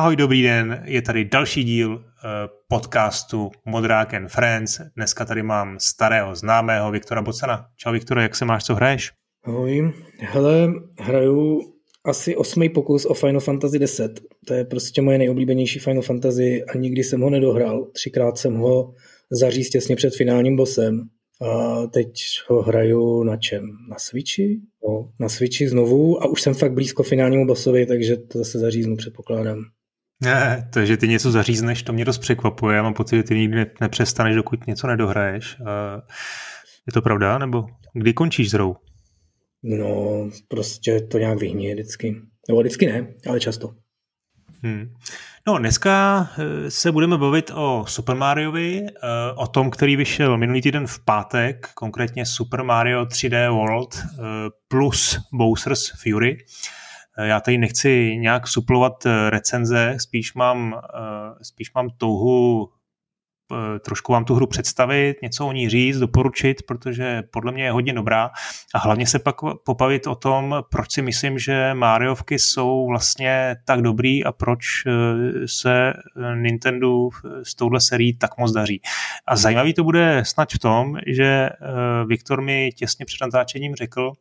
Ahoj, dobrý den, je tady další díl eh, podcastu Modrák and Friends. Dneska tady mám starého známého Viktora Bocana. Čau Viktore, jak se máš, co hraješ? Ahoj, hele, hraju asi osmý pokus o Final Fantasy 10. To je prostě moje nejoblíbenější Final Fantasy a nikdy jsem ho nedohrál. Třikrát jsem ho zaříz těsně před finálním bosem. A teď ho hraju na čem? Na Switchi? No, na Switchi znovu a už jsem fakt blízko finálnímu bossovi, takže to zase zaříznu, předpokládám. Ne, to, že ty něco zařízneš, to mě dost překvapuje. Já mám pocit, že ty nikdy nepřestaneš, dokud něco nedohraješ. Je to pravda, nebo kdy končíš s hrou? No, prostě to nějak vyhní vždycky. Nebo vždycky ne, ale často. Hmm. No, dneska eh, se budeme bavit o Super Mariovi, eh, o tom, který vyšel minulý týden v pátek, konkrétně Super Mario 3D World eh, plus Bowser's Fury. Já tady nechci nějak suplovat recenze, spíš mám, spíš mám touhu Eh, trošku vám tu hru představit, něco o ní říct, doporučit, protože podle mě je hodně dobrá a hlavně se pak popavit o tom, proč si myslím, že Mariovky jsou vlastně tak dobrý a proč eh, se Nintendo s touhle serií tak moc daří. A zajímavý to bude snad v tom, že eh, Viktor mi těsně před natáčením řekl,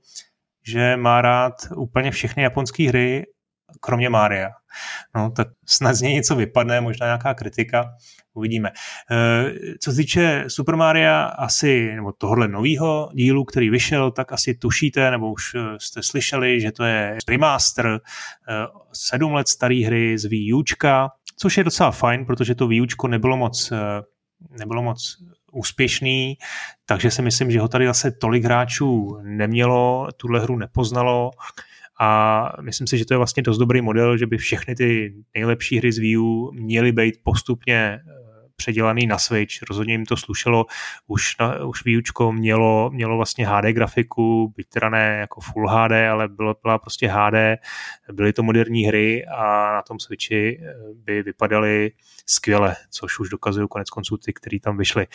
že má rád úplně všechny japonské hry, kromě Mária. No, tak snad z něj něco vypadne, možná nějaká kritika, uvidíme. Eh, co se týče Super Mario, asi, nebo tohohle nového dílu, který vyšel, tak asi tušíte, nebo už eh, jste slyšeli, že to je remaster eh, sedm let staré hry z Wii Učka, což je docela fajn, protože to Wii Učko nebylo moc, nebylo moc úspěšný, takže si myslím, že ho tady zase tolik hráčů nemělo, tuhle hru nepoznalo a myslím si, že to je vlastně dost dobrý model, že by všechny ty nejlepší hry z Wii U měly být postupně předělaný na Switch, rozhodně jim to slušelo, už, na, už výučko mělo, mělo vlastně HD grafiku, byť teda ne jako Full HD, ale bylo, byla prostě HD, byly to moderní hry a na tom Switchi eh, by vypadaly skvěle, což už dokazují konec konců ty, který tam vyšly.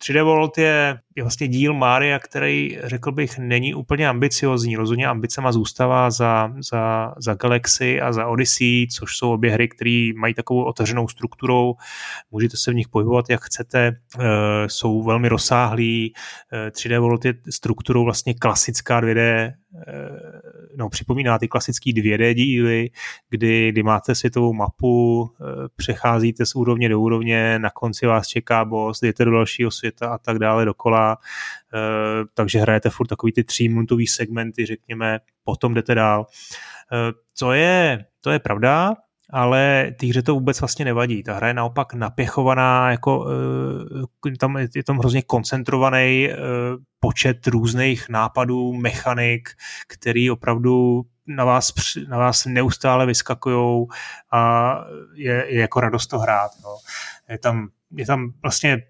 3D eh, World je, je vlastně díl Mária, který řekl bych není úplně ambiciozní, rozhodně ambicema zůstává za, za, za Galaxy a za Odyssey, což jsou obě hry, které mají takovou otevřenou strukturou, můžete se v nich pohybovat, jak chcete, eh, jsou velmi rozsáhlý, 3D eh, World je strukturou vlastně klasická 2D, eh, no připomíná ty klasický 2D díly, kdy, kdy máte světovou mapu, přecházíte z úrovně do úrovně, na konci vás čeká boss, jdete do dalšího světa a tak dále dokola, takže hrajete furt takový ty tříminutový segmenty, řekněme, potom jdete dál. Co je, to je pravda, ale té hře to vůbec vlastně nevadí. Ta hra je naopak napěchovaná, jako eh, tam je tam hrozně koncentrovaný eh, počet různých nápadů, mechanik, který opravdu na vás, na vás neustále vyskakují a je, je jako radost to hrát. No. Je, tam, je tam vlastně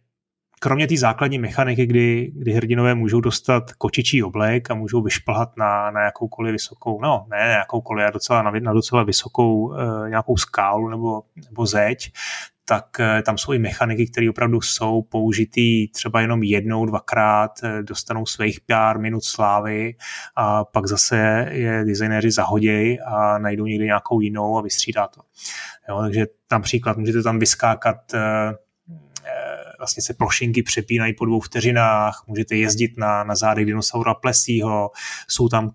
kromě té základní mechaniky, kdy, kdy hrdinové můžou dostat kočičí oblek a můžou vyšplhat na, na jakoukoliv vysokou, no ne na jakoukoliv, a docela, na, na docela vysokou uh, nějakou skálu nebo, nebo zeď, tak uh, tam jsou i mechaniky, které opravdu jsou použitý třeba jenom jednou, dvakrát, uh, dostanou svých pár minut slávy a pak zase je designéři zahodějí a najdou někde nějakou jinou a vystřídá to. Jo, takže například můžete tam vyskákat vlastně se plošinky přepínají po dvou vteřinách, můžete jezdit na, na zádech dinosaura plesího, jsou tam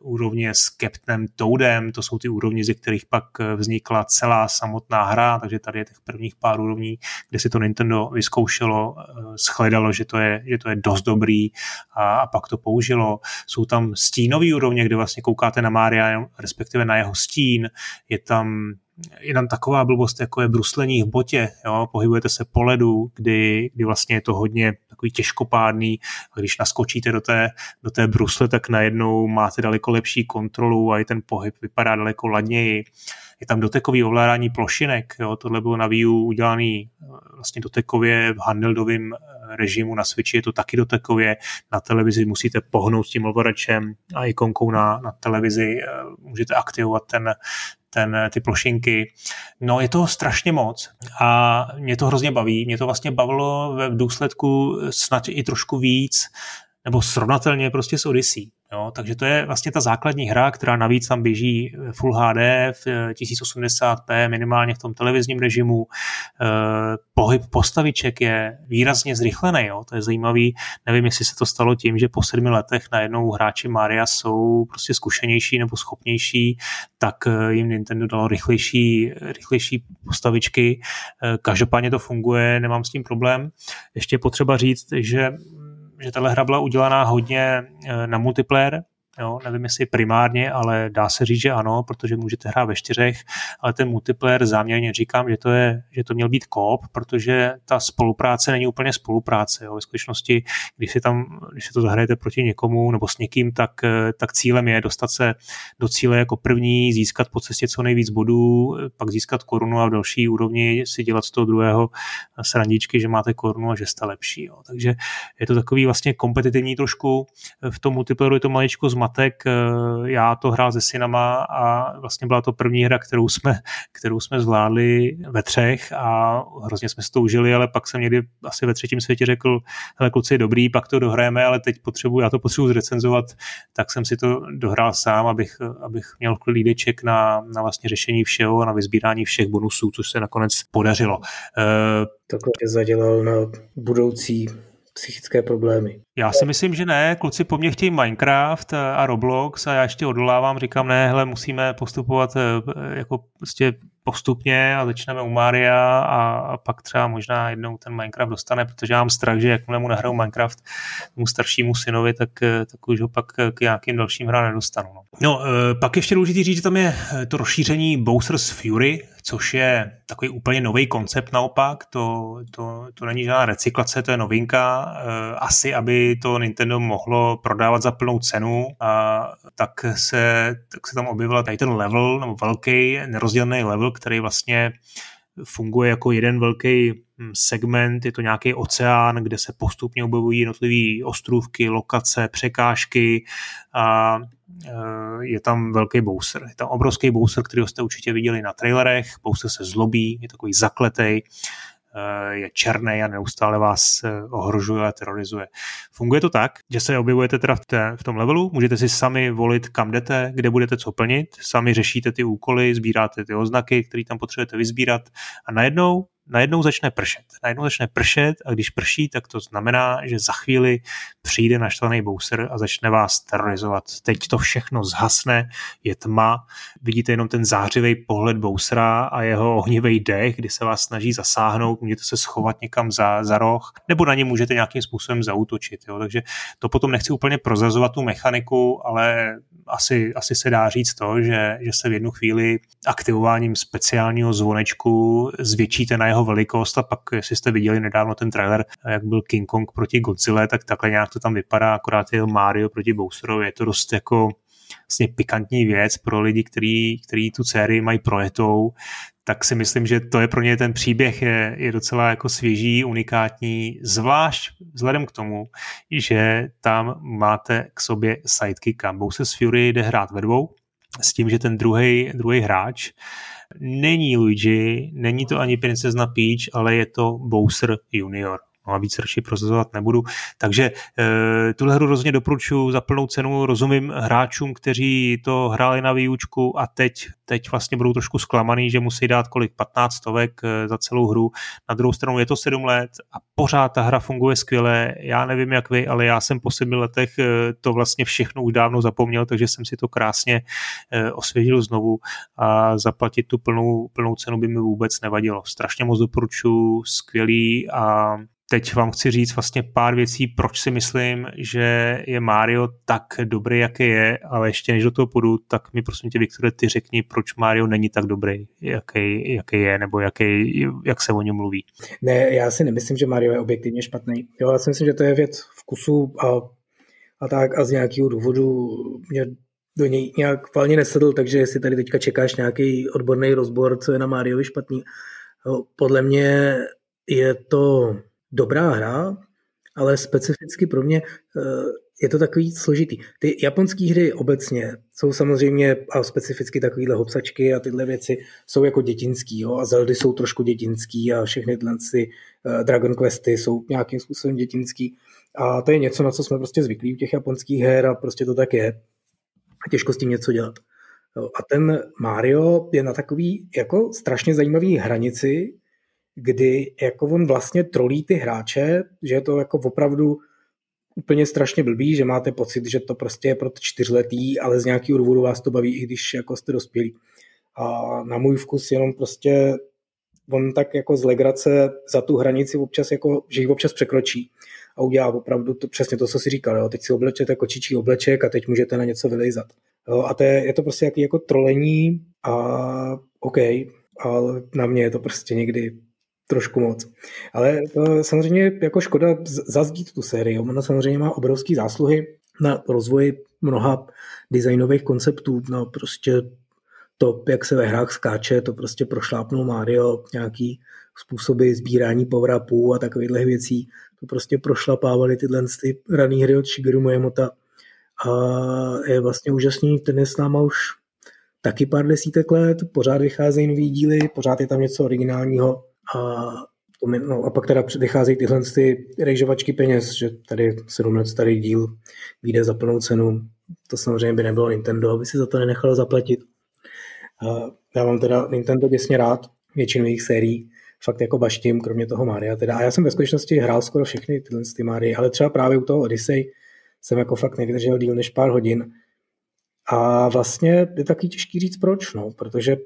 úrovně s Captainem Toadem, to jsou ty úrovně, ze kterých pak eh, vznikla celá samotná hra, takže tady je těch prvních pár úrovní, kde si to Nintendo vyzkoušelo, e, shledalo, že to je, že to je dost dobrý a, a pak to použilo. Jsou tam stínové úrovně, kde vlastně koukáte na Mária, respektive na jeho stín, je tam je tam taková blbost, jako je bruslení v botě, jo? pohybujete se po ledu, kdy, kdy vlastně je to hodně takový těžkopádný a když naskočíte do té, do té brusle, tak najednou máte daleko lepší kontrolu a i ten pohyb vypadá daleko ladněji. Je tam dotekový ovládání plošinek, jo? tohle bylo na Wii U udělaný eh, vlastně dotekově v handheldovém eh, režimu na Switchi je to taky dotekově, na televizi musíte pohnout tím ovladačem a ikonkou na, na televizi eh, můžete aktivovat ten, ten, ty plošinky. No je toho strašně moc a mě to hrozně baví. Mě to vlastně bavilo v důsledku snad i trošku víc nebo srovnatelně prostě s Odyssey. Jo, takže to je vlastně ta základní hra, která navíc tam běží Full HD v 1080p, minimálně v tom televizním režimu. Eh, pohyb postaviček je výrazně zrychlený, jo, to je zajímavý. Nevím, jestli se to stalo tím, že po sedmi letech najednou hráči Maria jsou prostě zkušenější nebo schopnější, tak eh, jim Nintendo dalo rychlejší, rychlejší postavičky. Eh, každopádně to funguje, nemám s tím problém. Ještě potřeba říct, že že tahle hra byla udělaná hodně eh, na multiplayer, Jo, nevím, jestli primárně, ale dá se říct, že ano, protože můžete hrát ve čtyřech, ale ten multiplayer záměrně říkám, že to, je, že to měl být koop, protože ta spolupráce není úplně spolupráce. Jo. Ve skutečnosti, když si, tam, když si to zahrajete proti někomu nebo s někým, tak, tak cílem je dostat se do cíle jako první, získat po cestě co nejvíc bodů, pak získat korunu a v další úrovni si dělat z toho druhého srandičky, že máte korunu a že jste lepší. Jo. Takže je to takový vlastně kompetitivní trošku. V tom multiplayeru je to maličko z zmatek. Eh, já to hrál se synama a vlastně byla to první hra, kterou jsme, kterou jsme zvládli ve třech a hrozně jsme se to užili, ale pak jsem někdy asi ve třetím světě řekl, hele kluci, dobrý, pak to dohrajeme, ale teď potřebuji, já to potřebuji zrecenzovat, tak jsem si to dohrál sám, abych, abych měl klídeček na, na vlastně řešení všeho a na vyzbírání všech bonusů, což se nakonec podařilo. Takhle zadělal na budoucí psychické problémy. Já si myslím, že ne. Kluci po mně chtějí Minecraft a Roblox a já ještě odolávám, říkám, ne, hele, musíme postupovat eh, jako prostě postupně a začneme u Maria a, a pak třeba možná jednou ten Minecraft dostane, protože já mám strach, že jakmile mu nahraju Minecraft mu staršímu synovi, tak, tak už ho pak k nějakým dalším hrám nedostanu. No. no, eh, pak ještě důležitý říct, že tam je to rozšíření Bowser's Fury, což je takový úplně nový koncept naopak, to, to, to není žádná recyklace, to je novinka, eh, asi aby to Nintendo mohlo prodávat za plnou cenu, a tak se, tak se tam objevila tady ten level, nebo velký nerozdělený level, který vlastně funguje jako jeden velký hm, segment, je to nějaký oceán, kde se postupně objevují jednotlivé ostrůvky, lokace, překážky a e, je tam velký bouser. Je tam obrovský bouser, který jste určitě viděli na trailerech. Bouser se zlobí, je takový zakletej Eh, je černý a neustále vás eh, ohrožuje a terorizuje. Funguje to tak, že se objevujete teda v, té, v tom levelu, můžete si sami volit, kam jdete, kde budete co plnit, sami řešíte ty úkoly, sbíráte ty oznaky, které tam potřebujete vyzbírat a najednou najednou začne pršet. Najednou začne pršet a když prší, tak to znamená, že za chvíli přijde naštvaný bouser a začne vás terorizovat. Teď to všechno zhasne, je tma, vidíte jenom ten zářivý pohled bousera a jeho ohnivý dech, kdy se vás snaží zasáhnout, můžete se schovat někam za, za roh, nebo na ně můžete nějakým způsobem zautočit. Jo. Takže to potom nechci úplně prozazovat tu mechaniku, ale asi, asi se dá říct to, že, že se v jednu chvíli aktivováním speciálního zvonečku zvětšíte na jeho velikost a pak, jestli jste viděli nedávno ten trailer, jak byl King Kong proti Godzilla, tak takhle nějak to tam vypadá, akorát je Mario proti Bowserovi, je to dost jako vlastně pikantní věc pro lidi, kteří, kteří tu sérii mají projetou, tak si myslím, že to je pro ně ten příběh. Je, je docela jako svěží, unikátní, zvlášť vzhledem k tomu, že tam máte k sobě sidekicka. Bowser's Fury jde hrát ve dvou, s tím, že ten druhý hráč není Luigi, není to ani princezna Peach, ale je to Bowser Junior no a víc radši prozazovat nebudu. Takže e, tuhle hru rozhodně doporučuji za plnou cenu, rozumím hráčům, kteří to hráli na výučku a teď, teď vlastně budou trošku zklamaný, že musí dát kolik 15 stovek e, za celou hru. Na druhou stranu je to 7 let a pořád ta hra funguje skvěle. Já nevím jak vy, ale já jsem po 7 letech e, to vlastně všechno už dávno zapomněl, takže jsem si to krásně osvěžil znovu a zaplatit tu plnou, plnou cenu by mi vůbec nevadilo. Strašně moc doporučuji, skvělý a teď vám chci říct vlastně pár věcí, proč si myslím, že je Mario tak dobrý, jaký je, ale ještě než do toho půjdu, tak mi prosím tě, Viktore, ty řekni, proč Mario není tak dobrý, jaký, jaký je, nebo jaký, jak se o něm mluví. Ne, já si nemyslím, že Mario je objektivně špatný. Jo, já si myslím, že to je věc vkusu a, a tak a z nějakého důvodu mě do něj nějak valně nesedl, takže jestli tady teďka čekáš nějaký odborný rozbor, co je na Mariovi špatný, jo, podle mě je to dobrá hra, ale specificky pro mě, eh, je to takový složitý. Ty japonské hry obecně jsou samozřejmě, a specificky takovýhle hopsačky a tyhle věci jsou jako dětinský, jo, a Zeldy jsou trošku dětinský a všechny tyhle uh, Dragon Questy jsou nějakým způsobem dětinský. A to je něco, na co jsme prostě zvyklí u těch japonských her a prostě to tak je. A těžko s tím něco dělat. A ten Mario je na takový jako strašně zajímavý hranici, kdy jako on vlastně trolí ty hráče, že je to jako opravdu úplně strašně blbý, že máte pocit, že to prostě je pro čtyřletý, ale z nějakého důvodu vás to baví, i když jako jste dospělí. A na můj vkus jenom prostě on tak jako z legrace za tu hranici občas jako, že ji občas překročí a udělá opravdu to, přesně to, co si říkal. Jo. Teď si oblečete kočičí obleček a teď můžete na něco vylejzat. Jo. A to je, je to prostě jaký jako trolení a OK, ale na mě je to prostě někdy trošku moc. Ale to samozřejmě jako škoda zazdít tu sérii. Ona samozřejmě má obrovské zásluhy na rozvoji mnoha designových konceptů, no prostě to, jak se ve hrách skáče, to prostě prošlápnul Mario, nějaký způsoby sbírání power a takovýchhle věcí, to prostě prošlapávali tyhle ty raný hry od Shigeru Miyamoto a je vlastně úžasný, ten je s náma už taky pár desítek let, pořád vycházejí nový díly, pořád je tam něco originálního a, no, a pak teda vycházejí tyhle ty rejžovačky peněz, že tady 7 let starý díl vyjde za plnou cenu. To samozřejmě by nebylo Nintendo, aby si za to nenechalo zaplatit. A já mám teda Nintendo děsně rád, většinu jejich sérií, fakt jako baštím, kromě toho Mária teda. A já jsem ve skutečnosti hrál skoro všechny tyhle ty Márie, ale třeba právě u toho Odyssey jsem jako fakt nevydržel díl než pár hodin. A vlastně je taky těžký říct proč, no, protože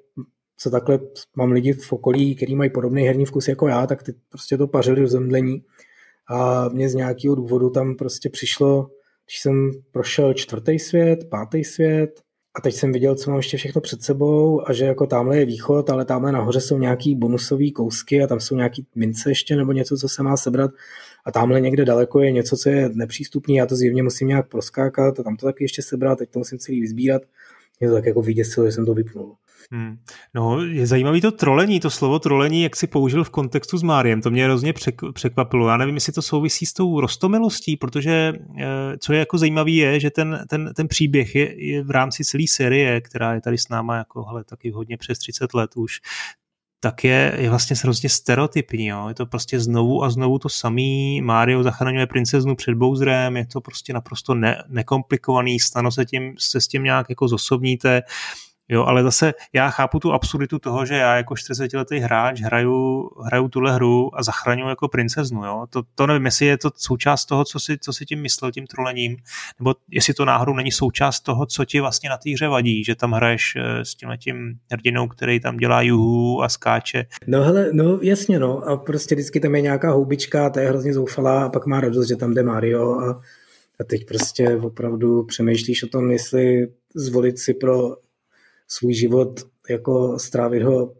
co takhle mám lidi v okolí, kteří mají podobný herní vkus jako já, tak ty prostě to pařili v zemdlení. A mě z nějakého důvodu tam prostě přišlo, když jsem prošel čtvrtý svět, pátý svět, a teď jsem viděl, co mám ještě všechno před sebou a že jako tamhle je východ, ale tamhle nahoře jsou nějaký bonusové kousky a tam jsou nějaký mince ještě nebo něco, co se má sebrat a tamhle někde daleko je něco, co je nepřístupný, já to zjevně musím nějak proskákat a tam to taky ještě sebrat, teď to musím celý vyzbírat. Mě to tak jako vyděsilo, že jsem to vypnul. Hmm. No, je zajímavý to trolení, to slovo trolení, jak si použil v kontextu s Máriem, to mě hrozně překvapilo. Já nevím, jestli to souvisí s tou rostomilostí, protože eh, co je jako zajímavý je, že ten, ten, ten příběh je, je v rámci celé série, která je tady s náma jako hele, taky hodně přes 30 let už, tak je, je vlastně hrozně stereotypní. Jo. Je to prostě znovu a znovu to samý. Mario zachraňuje princeznu před Bowserem, je to prostě naprosto ne, nekomplikovaný, stano se, tím, se s tím nějak jako zosobníte. Jo, ale zase já chápu tu absurditu toho, že já jako 40-letý hráč hraju, hraju tuhle hru a zachraňuji jako princeznu. Jo? To, to nevím, jestli je to součást toho, co si, co si tím myslel, tím trolením, nebo jestli to náhodou není součást toho, co ti vlastně na té hře vadí, že tam hraješ eh, s tím tím hrdinou, který tam dělá juhu a skáče. No hele, no jasně no, a prostě vždycky tam je nějaká houbička, ta je hrozně zoufalá a pak má radost, že tam jde Mario a, a teď prostě opravdu přemýšlíš o tom, jestli zvolit si pro svůj život jako strávit ho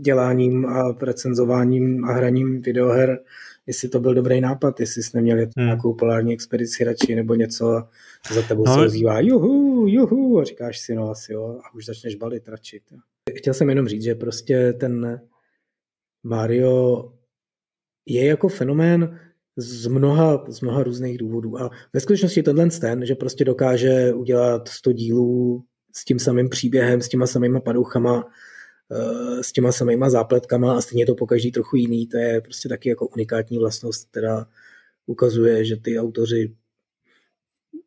děláním a recenzováním a hraním videoher, jestli to byl dobrý nápad, jestli jsi neměl hmm. nějakou polární expedici radši nebo něco a za tebou no. se ozývá juhu, juhu a říkáš si no asi jo a už začneš balit radši. Chtěl jsem jenom říct, že prostě ten Mario je jako fenomén z mnoha, z mnoha různých důvodů a ve skutečnosti tenhle ten, že prostě dokáže udělat 100 dílů s tím samým příběhem, s těma samýma padouchama, eh, s těma samýma zápletkama a stejně to po každý trochu jiný. To je prostě taky jako unikátní vlastnost, která ukazuje, že ty autoři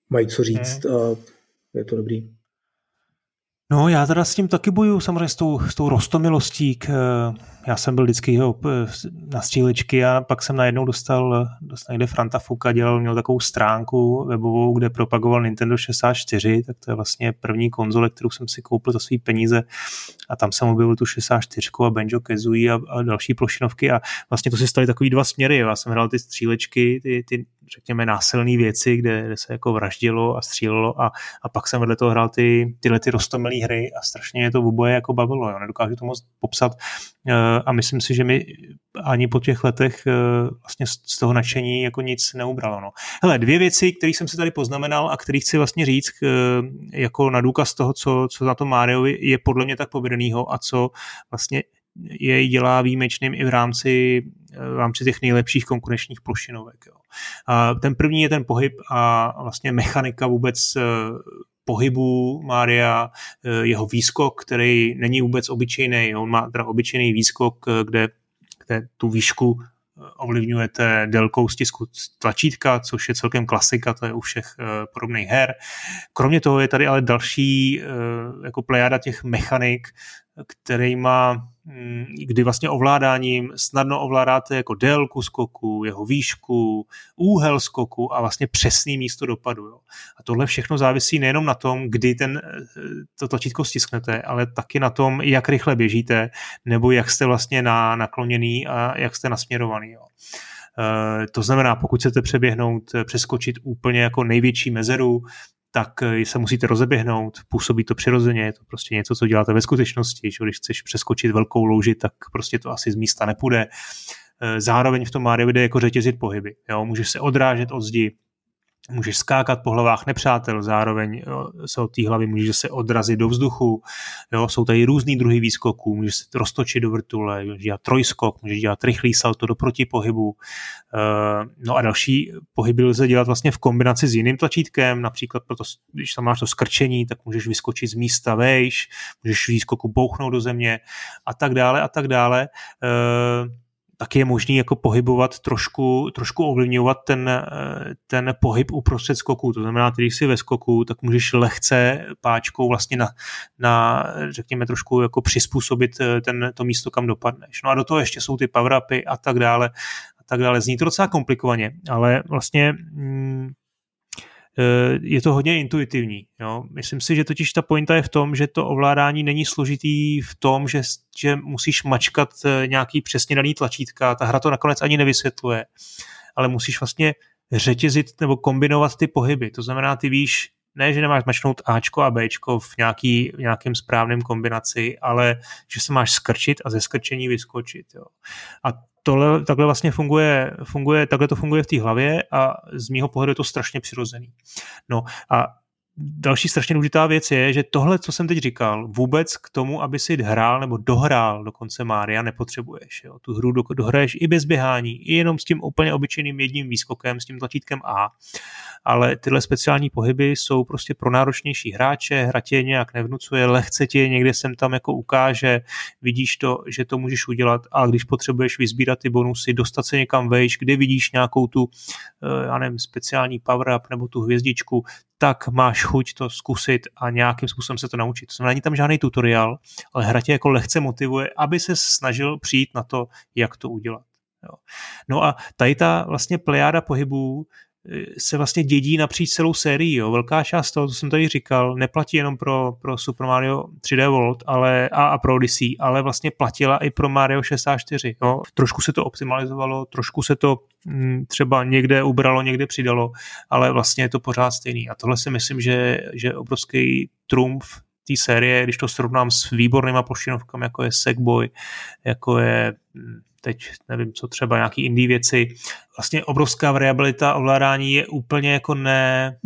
mají co říct hmm. a je to dobrý. No já teda s tím taky bojuju samozřejmě s tou, s tou rostomilostí k, já jsem byl vždycky jo, na střílečky a pak jsem najednou dostal, dostal někde Franta Fuka, dělal, měl takovou stránku webovou, kde propagoval Nintendo 64, tak to je vlastně první konzole, kterou jsem si koupil za své peníze a tam jsem objevil tu 64 a Banjo Kazooie a, a další plošinovky a vlastně to se staly takový dva směry. Já jsem hrál ty střílečky, ty, ty řekněme násilné věci, kde, se jako vraždilo a střílelo a, a pak jsem vedle toho hrál ty, tyhle ty rostomilé hry a strašně mě to v oboje jako bavilo. Jo. Nedokážu to moc popsat eh, a myslím si, že mi ani po těch letech eh, vlastně z toho nadšení jako nic neubralo. No. Hele, dvě věci, které jsem si tady poznamenal a které chci vlastně říct eh, jako na důkaz toho, co, co na tom Máriovi je podle mě tak povedenýho a co vlastně jej dělá výjimečným i v rámci, v rámci těch nejlepších konkurenčních plošinovek. Jo. A ten první je ten pohyb a vlastně mechanika vůbec pohybu Mária, jeho výskok, který není vůbec obyčejný, on má teda obyčejný výskok, kde, kde tu výšku ovlivňujete délkou stisku tlačítka, což je celkem klasika, to je u všech podobných her. Kromě toho je tady ale další jako plejada těch mechanik, kterýma, mm, kdy vlastně ovládáním snadno ovládáte jako délku skoku, jeho výšku, úhel skoku a vlastně přesný místo dopadu. Jo. A tohle všechno závisí nejenom na tom, kdy ten, eh, to tlačítko stisknete, ale taky na tom, jak rychle běžíte, nebo jak jste vlastně na, nakloněný a jak jste nasměrovaný. Jo. Eh, to znamená, pokud chcete přeběhnout, přeskočit úplně jako největší mezeru, tak eh, se musíte rozeběhnout, působí to přirozeně, je to prostě něco, co děláte ve skutečnosti, že když chceš přeskočit velkou louži, tak prostě to asi z místa nepůjde. Eh, zároveň v tom Mario jde jako řetězit pohyby. Jo? Můžeš se odrážet od zdi, můžeš skákat po hlavách nepřátel, zároveň jo, se od té hlavy můžeš se odrazit do vzduchu, jo, jsou tady různý druhy výskoků, můžeš se roztočit do vrtule, můžeš dělat trojskok, můžeš dělat rychlý salto do protipohybu, uh, no a další pohyby lze dělat vlastně v kombinaci s jiným tlačítkem, například proto, když tam máš to skrčení, tak můžeš vyskočit z místa vejš, můžeš výskoku bouchnout do země a tak dále a tak dále. Uh, taky je možný jako pohybovat trošku, trošku ovlivňovat ten, ten pohyb uprostřed skoku. To znamená, když jsi ve skoku, tak můžeš lehce páčkou vlastně na, na řekněme, trošku jako přizpůsobit eh, ten, to místo, kam dopadneš. No a do toho ještě jsou ty power a tak dále. Tak dále. Zní to docela komplikovaně, ale vlastně mm, Eh, je to hodně intuitivní. Jo? Myslím si, že totiž ta pointa je v tom, že to ovládání není složitý v tom, že, že musíš mačkat eh, nějaký přesně daný tlačítka. Ta hra to nakonec ani nevysvětluje. Ale musíš vlastně řetězit nebo kombinovat ty pohyby. To znamená, ty víš, ne, že nemáš mačknout Ačko a Bčko v, nějaký, v nějakém správném kombinaci, ale že se máš skrčit a ze skrčení vyskočit. Jo. A tohle, takhle vlastně funguje, funguje, takhle to funguje v té hlavě a z mýho pohledu je to strašně přirozený. No a další strašně důležitá věc je, že tohle, co jsem teď říkal, vůbec k tomu, aby si hrál nebo dohrál dokonce Mária, nepotřebuješ. Jo. Tu hru dohraješ i bez běhání, i jenom s tím úplně obyčejným jedním výskokem, s tím tlačítkem A ale tyhle speciální pohyby jsou prostě pro náročnější hráče, hra tě nějak nevnucuje, lehce tě někde sem tam jako ukáže, vidíš to, že to můžeš udělat a když potřebuješ vyzbírat ty bonusy, dostat se někam vejš, kde vidíš nějakou tu, eh, já nevím, speciální power up nebo tu hvězdičku, tak máš chuť to zkusit a nějakým způsobem se to naučit. To znamená, není tam žádný tutoriál, ale hra tě jako lehce motivuje, aby se snažil přijít na to, jak to udělat. Jo. No a tady ta vlastně plejáda pohybů se vlastně dědí napříč celou sérii. Jo. Velká část toho, co jsem tady říkal, neplatí jenom pro, pro Super Mario 3D World ale, a, a pro Odyssey, ale vlastně platila i pro Mario 64. Jo. Trošku se to optimalizovalo, trošku se to mm, třeba někde ubralo, někde přidalo, ale vlastně je to pořád stejný. A tohle si myslím, že, že je obrovský trumf té série, když to srovnám s výbornýma plošinovkami, jako je Sackboy, jako je mm, teď nevím, co třeba nějaký indie věci. Vlastně obrovská variabilita ovládání je úplně jako ne,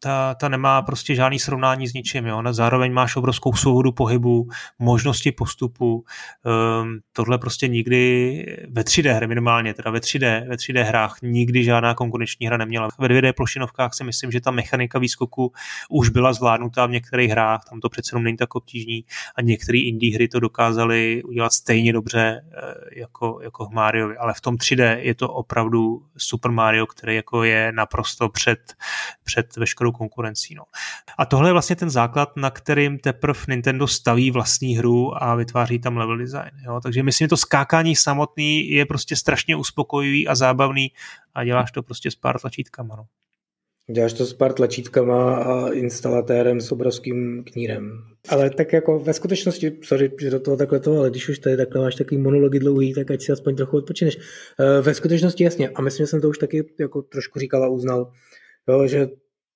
ta, ta nemá prostě žádný srovnání s ničím. Jo? Zároveň máš obrovskou svobodu pohybu, možnosti postupu. Um, tohle prostě nikdy ve 3D hře minimálně, teda ve 3D, ve 3D hrách nikdy žádná konkurenční hra neměla. Ve 2D plošinovkách si myslím, že ta mechanika výskoku už byla zvládnutá v některých hrách, tam to přece jenom není tak obtížný a některé indie hry to dokázaly udělat stejně dobře eh, jako, jako v Mariovi, ale v tom 3D je to opravdu Super Mario, který jako je naprosto před, před veškerou veškerou konkurencí. No. A tohle je vlastně ten základ, na kterým teprve Nintendo staví vlastní hru a vytváří tam level design. Jo. Takže myslím, že to skákání samotný je prostě strašně uspokojivý a zábavný a děláš to prostě s pár tlačítkama. No. Děláš to s pár tlačítkama a instalatérem s obrovským knírem. Ale tak jako ve skutečnosti, sorry, že do toho takhle to, ale když už tady takhle máš takový monology dlouhý, tak ať si aspoň trochu odpočineš. Eh, ve skutečnosti jasně, a myslím, že jsem to už taky jako trošku říkal a uznal, jo, že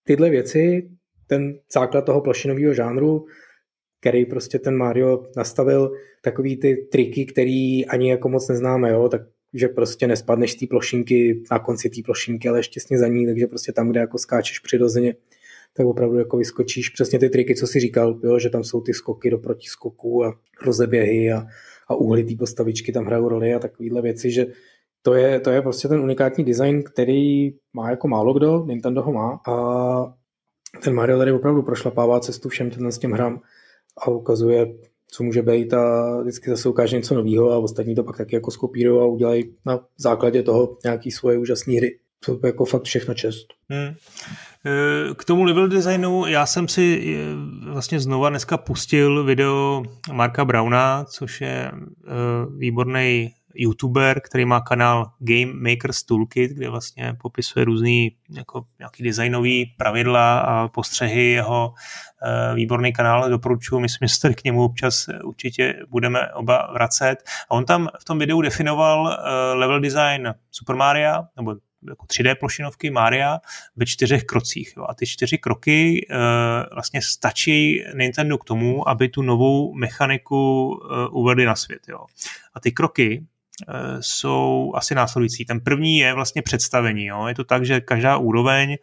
tyhle věci, ten základ toho plošinového žánru, který prostě ten Mario nastavil, takový ty triky, který ani jako moc neznáme, jo, tak že prostě nespadneš té plošinky na konci té plošinky, ale štěstně za ní, takže prostě tam, kde jako skáčeš přirozeně, tak opravdu jako vyskočíš. Přesně ty triky, co si říkal, jo, že tam jsou ty skoky do protiskoků a rozeběhy a, a úhly té postavičky tam hrajou roli a takovéhle věci, že to je, to je prostě ten unikátní design, který má jako málo kdo, Nintendo ho má a ten Mario tady opravdu prošlapává cestu všem s těm hrám a ukazuje, co může být a vždycky zase ukáže něco nového a ostatní to pak taky jako skopírují a udělají na základě toho nějaký svoje úžasné hry. To je jako fakt všechno čest. Hmm. E, k tomu level designu já jsem si e, vlastně znova dneska pustil video Marka Brauna, což je e, výborný youtuber, který má kanál Game Makers Toolkit, kde vlastně popisuje různý jako nějaký designový pravidla a postřehy jeho výborný kanál, doporučuji, myslím, že se k němu občas určitě budeme oba vracet. A on tam v tom videu definoval level design Super Mario, nebo jako 3D plošinovky Maria ve čtyřech krocích. Jo. A ty čtyři kroky e, vlastně stačí Nintendo k tomu, aby tu novou mechaniku e, uvedli na svět. Jo. A ty kroky jsou asi následující. Ten první je vlastně představení. Jo. Je to tak, že každá úroveň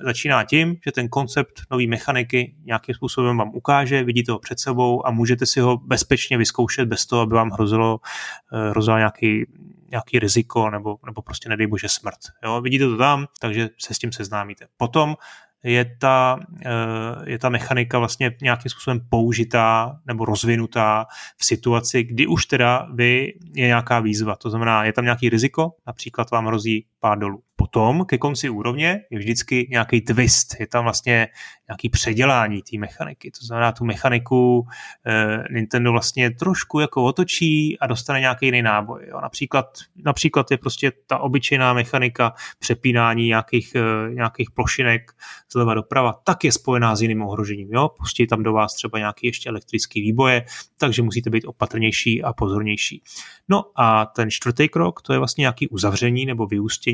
začíná tím, že ten koncept nové mechaniky nějakým způsobem vám ukáže, vidíte ho před sebou a můžete si ho bezpečně vyzkoušet bez toho, aby vám hrozilo, hrozilo nějaký nějaký riziko nebo, nebo prostě nedej bože smrt. Jo? Vidíte to tam, takže se s tím seznámíte. Potom je ta, eh, je ta mechanika vlastně nějakým způsobem použitá nebo rozvinutá v situaci, kdy už teda vy je nějaká výzva. To znamená, je tam nějaký riziko, například vám hrozí pád dolů. Potom ke konci úrovně je vždycky nějaký twist, je tam vlastně nějaký předělání té mechaniky. To znamená, tu mechaniku eh, Nintendo vlastně trošku jako otočí a dostane nějaký jiný náboj. Jo. Například, například je prostě ta obyčejná mechanika přepínání nějakých, eh, nějakých plošinek zleva doprava, tak je spojená s jiným ohrožením. Jo. Pustí tam do vás třeba nějaký ještě elektrický výboje, takže musíte být opatrnější a pozornější. No a ten čtvrtý krok, to je vlastně nějaký uzavření nebo vyústění.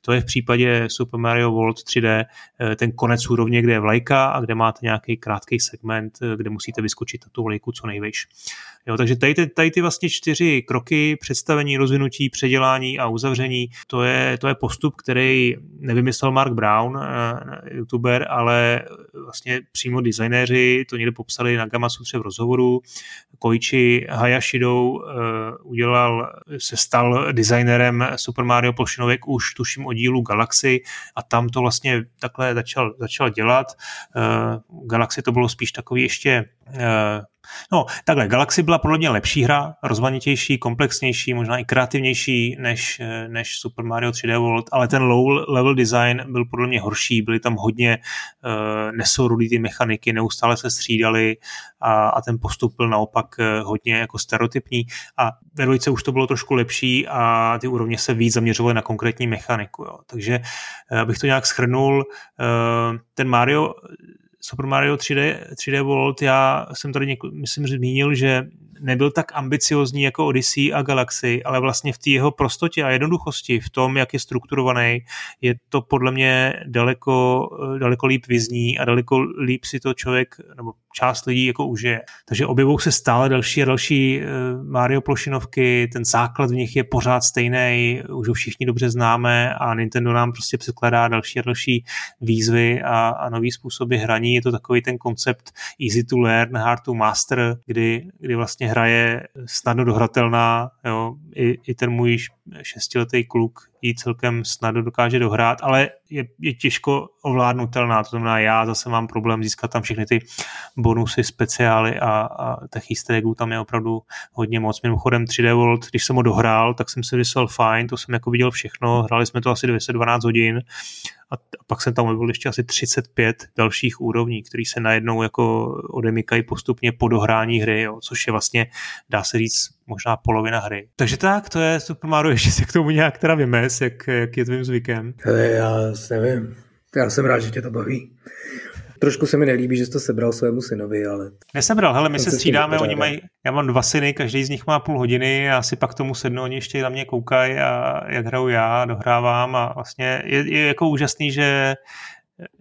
To je v případě Super Mario World 3D eh, ten konec úrovně, kde je vlajka a kde máte nějaký krátký segment, eh, kde musíte vyskočit na tu vlajku co nejvejš. Jo, takže tady ty, tady ty vlastně čtyři kroky, představení, rozvinutí, předělání a uzavření, to je, to je postup, který nevymyslel Mark Brown, eh, youtuber, ale vlastně přímo designéři to někde popsali na Gamasutře v rozhovoru. Koichi Hayashido uh, udělal, se stal designerem Super Mario plošinovek už tuším o dílu Galaxy a tam to vlastně takhle začal, začal dělat. Uh, Galaxy to bylo spíš takový ještě No, takhle, Galaxy byla podle mě lepší hra, rozvanitější, komplexnější, možná i kreativnější než, než Super Mario 3D World, ale ten low level design byl podle mě horší, byly tam hodně uh, nesourodý ty mechaniky, neustále se střídali a, a ten postup byl naopak hodně jako stereotypní a ve dvojce už to bylo trošku lepší a ty úrovně se víc zaměřovaly na konkrétní mechaniku. Jo. Takže abych to nějak schrnul, uh, ten Mario Super Mario 3D, 3D World, já jsem tady něko, myslím zmínil, že nebyl tak ambiciozní jako Odyssey a Galaxy, ale vlastně v té jeho prostotě a jednoduchosti, v tom, jak je strukturovaný, je to podle mě daleko, daleko líp vyzní a daleko líp si to člověk, nebo část lidí jako užije. Takže objevují se stále další a další eh, Mario plošinovky, ten základ v nich je pořád stejný, už ho všichni dobře známe a Nintendo nám prostě překladá další a další výzvy a, a nový způsoby hraní. Je to takový ten koncept easy to learn, hard to master, kdy, kdy vlastně hra je snadno dohratelná, jo, i, i ten můj šestiletý kluk ji celkem snadno dokáže dohrát, ale je, je těžko ovládnutelná, to znamená já zase mám problém získat tam všechny ty bonusy, speciály a, a těch easter tam je opravdu hodně moc. Mimochodem 3D World, když jsem ho dohrál, tak jsem si myslel fajn, to jsem jako viděl všechno, hráli jsme to asi 212 hodin a pak jsem tam objevil ještě asi 35 dalších úrovní, které se najednou jako odemykají postupně po dohrání hry, jo, což je vlastně, dá se říct, možná polovina hry. Takže tak, to je Super Mario, ještě se k tomu nějak teda vymes, jak, jak je tvým zvykem. Ale já nevím, já jsem rád, že tě to baví. Trošku se mi nelíbí, že jsi to sebral svému synovi, ale... Nesebral, hele, my se střídáme, oni mají, já mám dva syny, každý z nich má půl hodiny a si pak tomu sednu, oni ještě na mě koukají a jak hraju já, dohrávám a vlastně je, je jako úžasný, že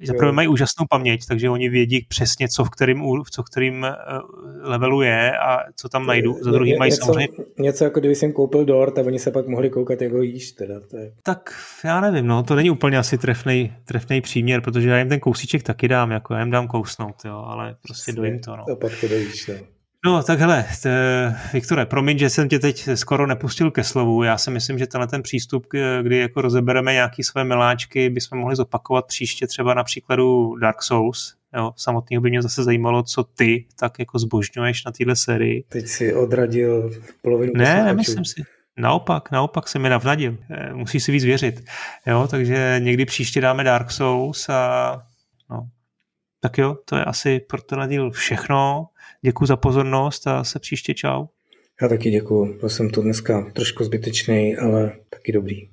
Zaprvé mají úžasnou paměť, takže oni vědí přesně, co v kterým, co v kterým eh, levelu je a co tam najdu. Za druhý mají něco, samozřejmě... Něco jako kdyby jsem koupil dort a oni se pak mohli koukat, jak ho jíš. Teda, to je... Tak já nevím, no, to není úplně asi trefný, trefný příměr, protože já jim ten kousíček taky dám, jako já jim dám kousnout, jo, ale prostě dojím to. No. A pak to dojíš, no. No tak hele, t, Viktore, promiň, že jsem tě teď skoro nepustil ke slovu. Já si myslím, že tenhle ten přístup, kdy jako rozebereme nějaké své miláčky, bychom mohli zopakovat příště třeba na příkladu Dark Souls. Jo, samotného by mě zase zajímalo, co ty tak jako zbožňuješ na téhle sérii. Teď si odradil polovinu Ne, nemyslím si. Naopak, naopak se mi navnadil. Eh, musí si víc věřit. Jo, takže někdy příště dáme Dark Souls a. Tak jo, to je asi pro tenhle díl všechno. Děkuji za pozornost a se příště čau. Já taky děkuji. Byl jsem tu dneska trošku zbytečný, ale taky dobrý.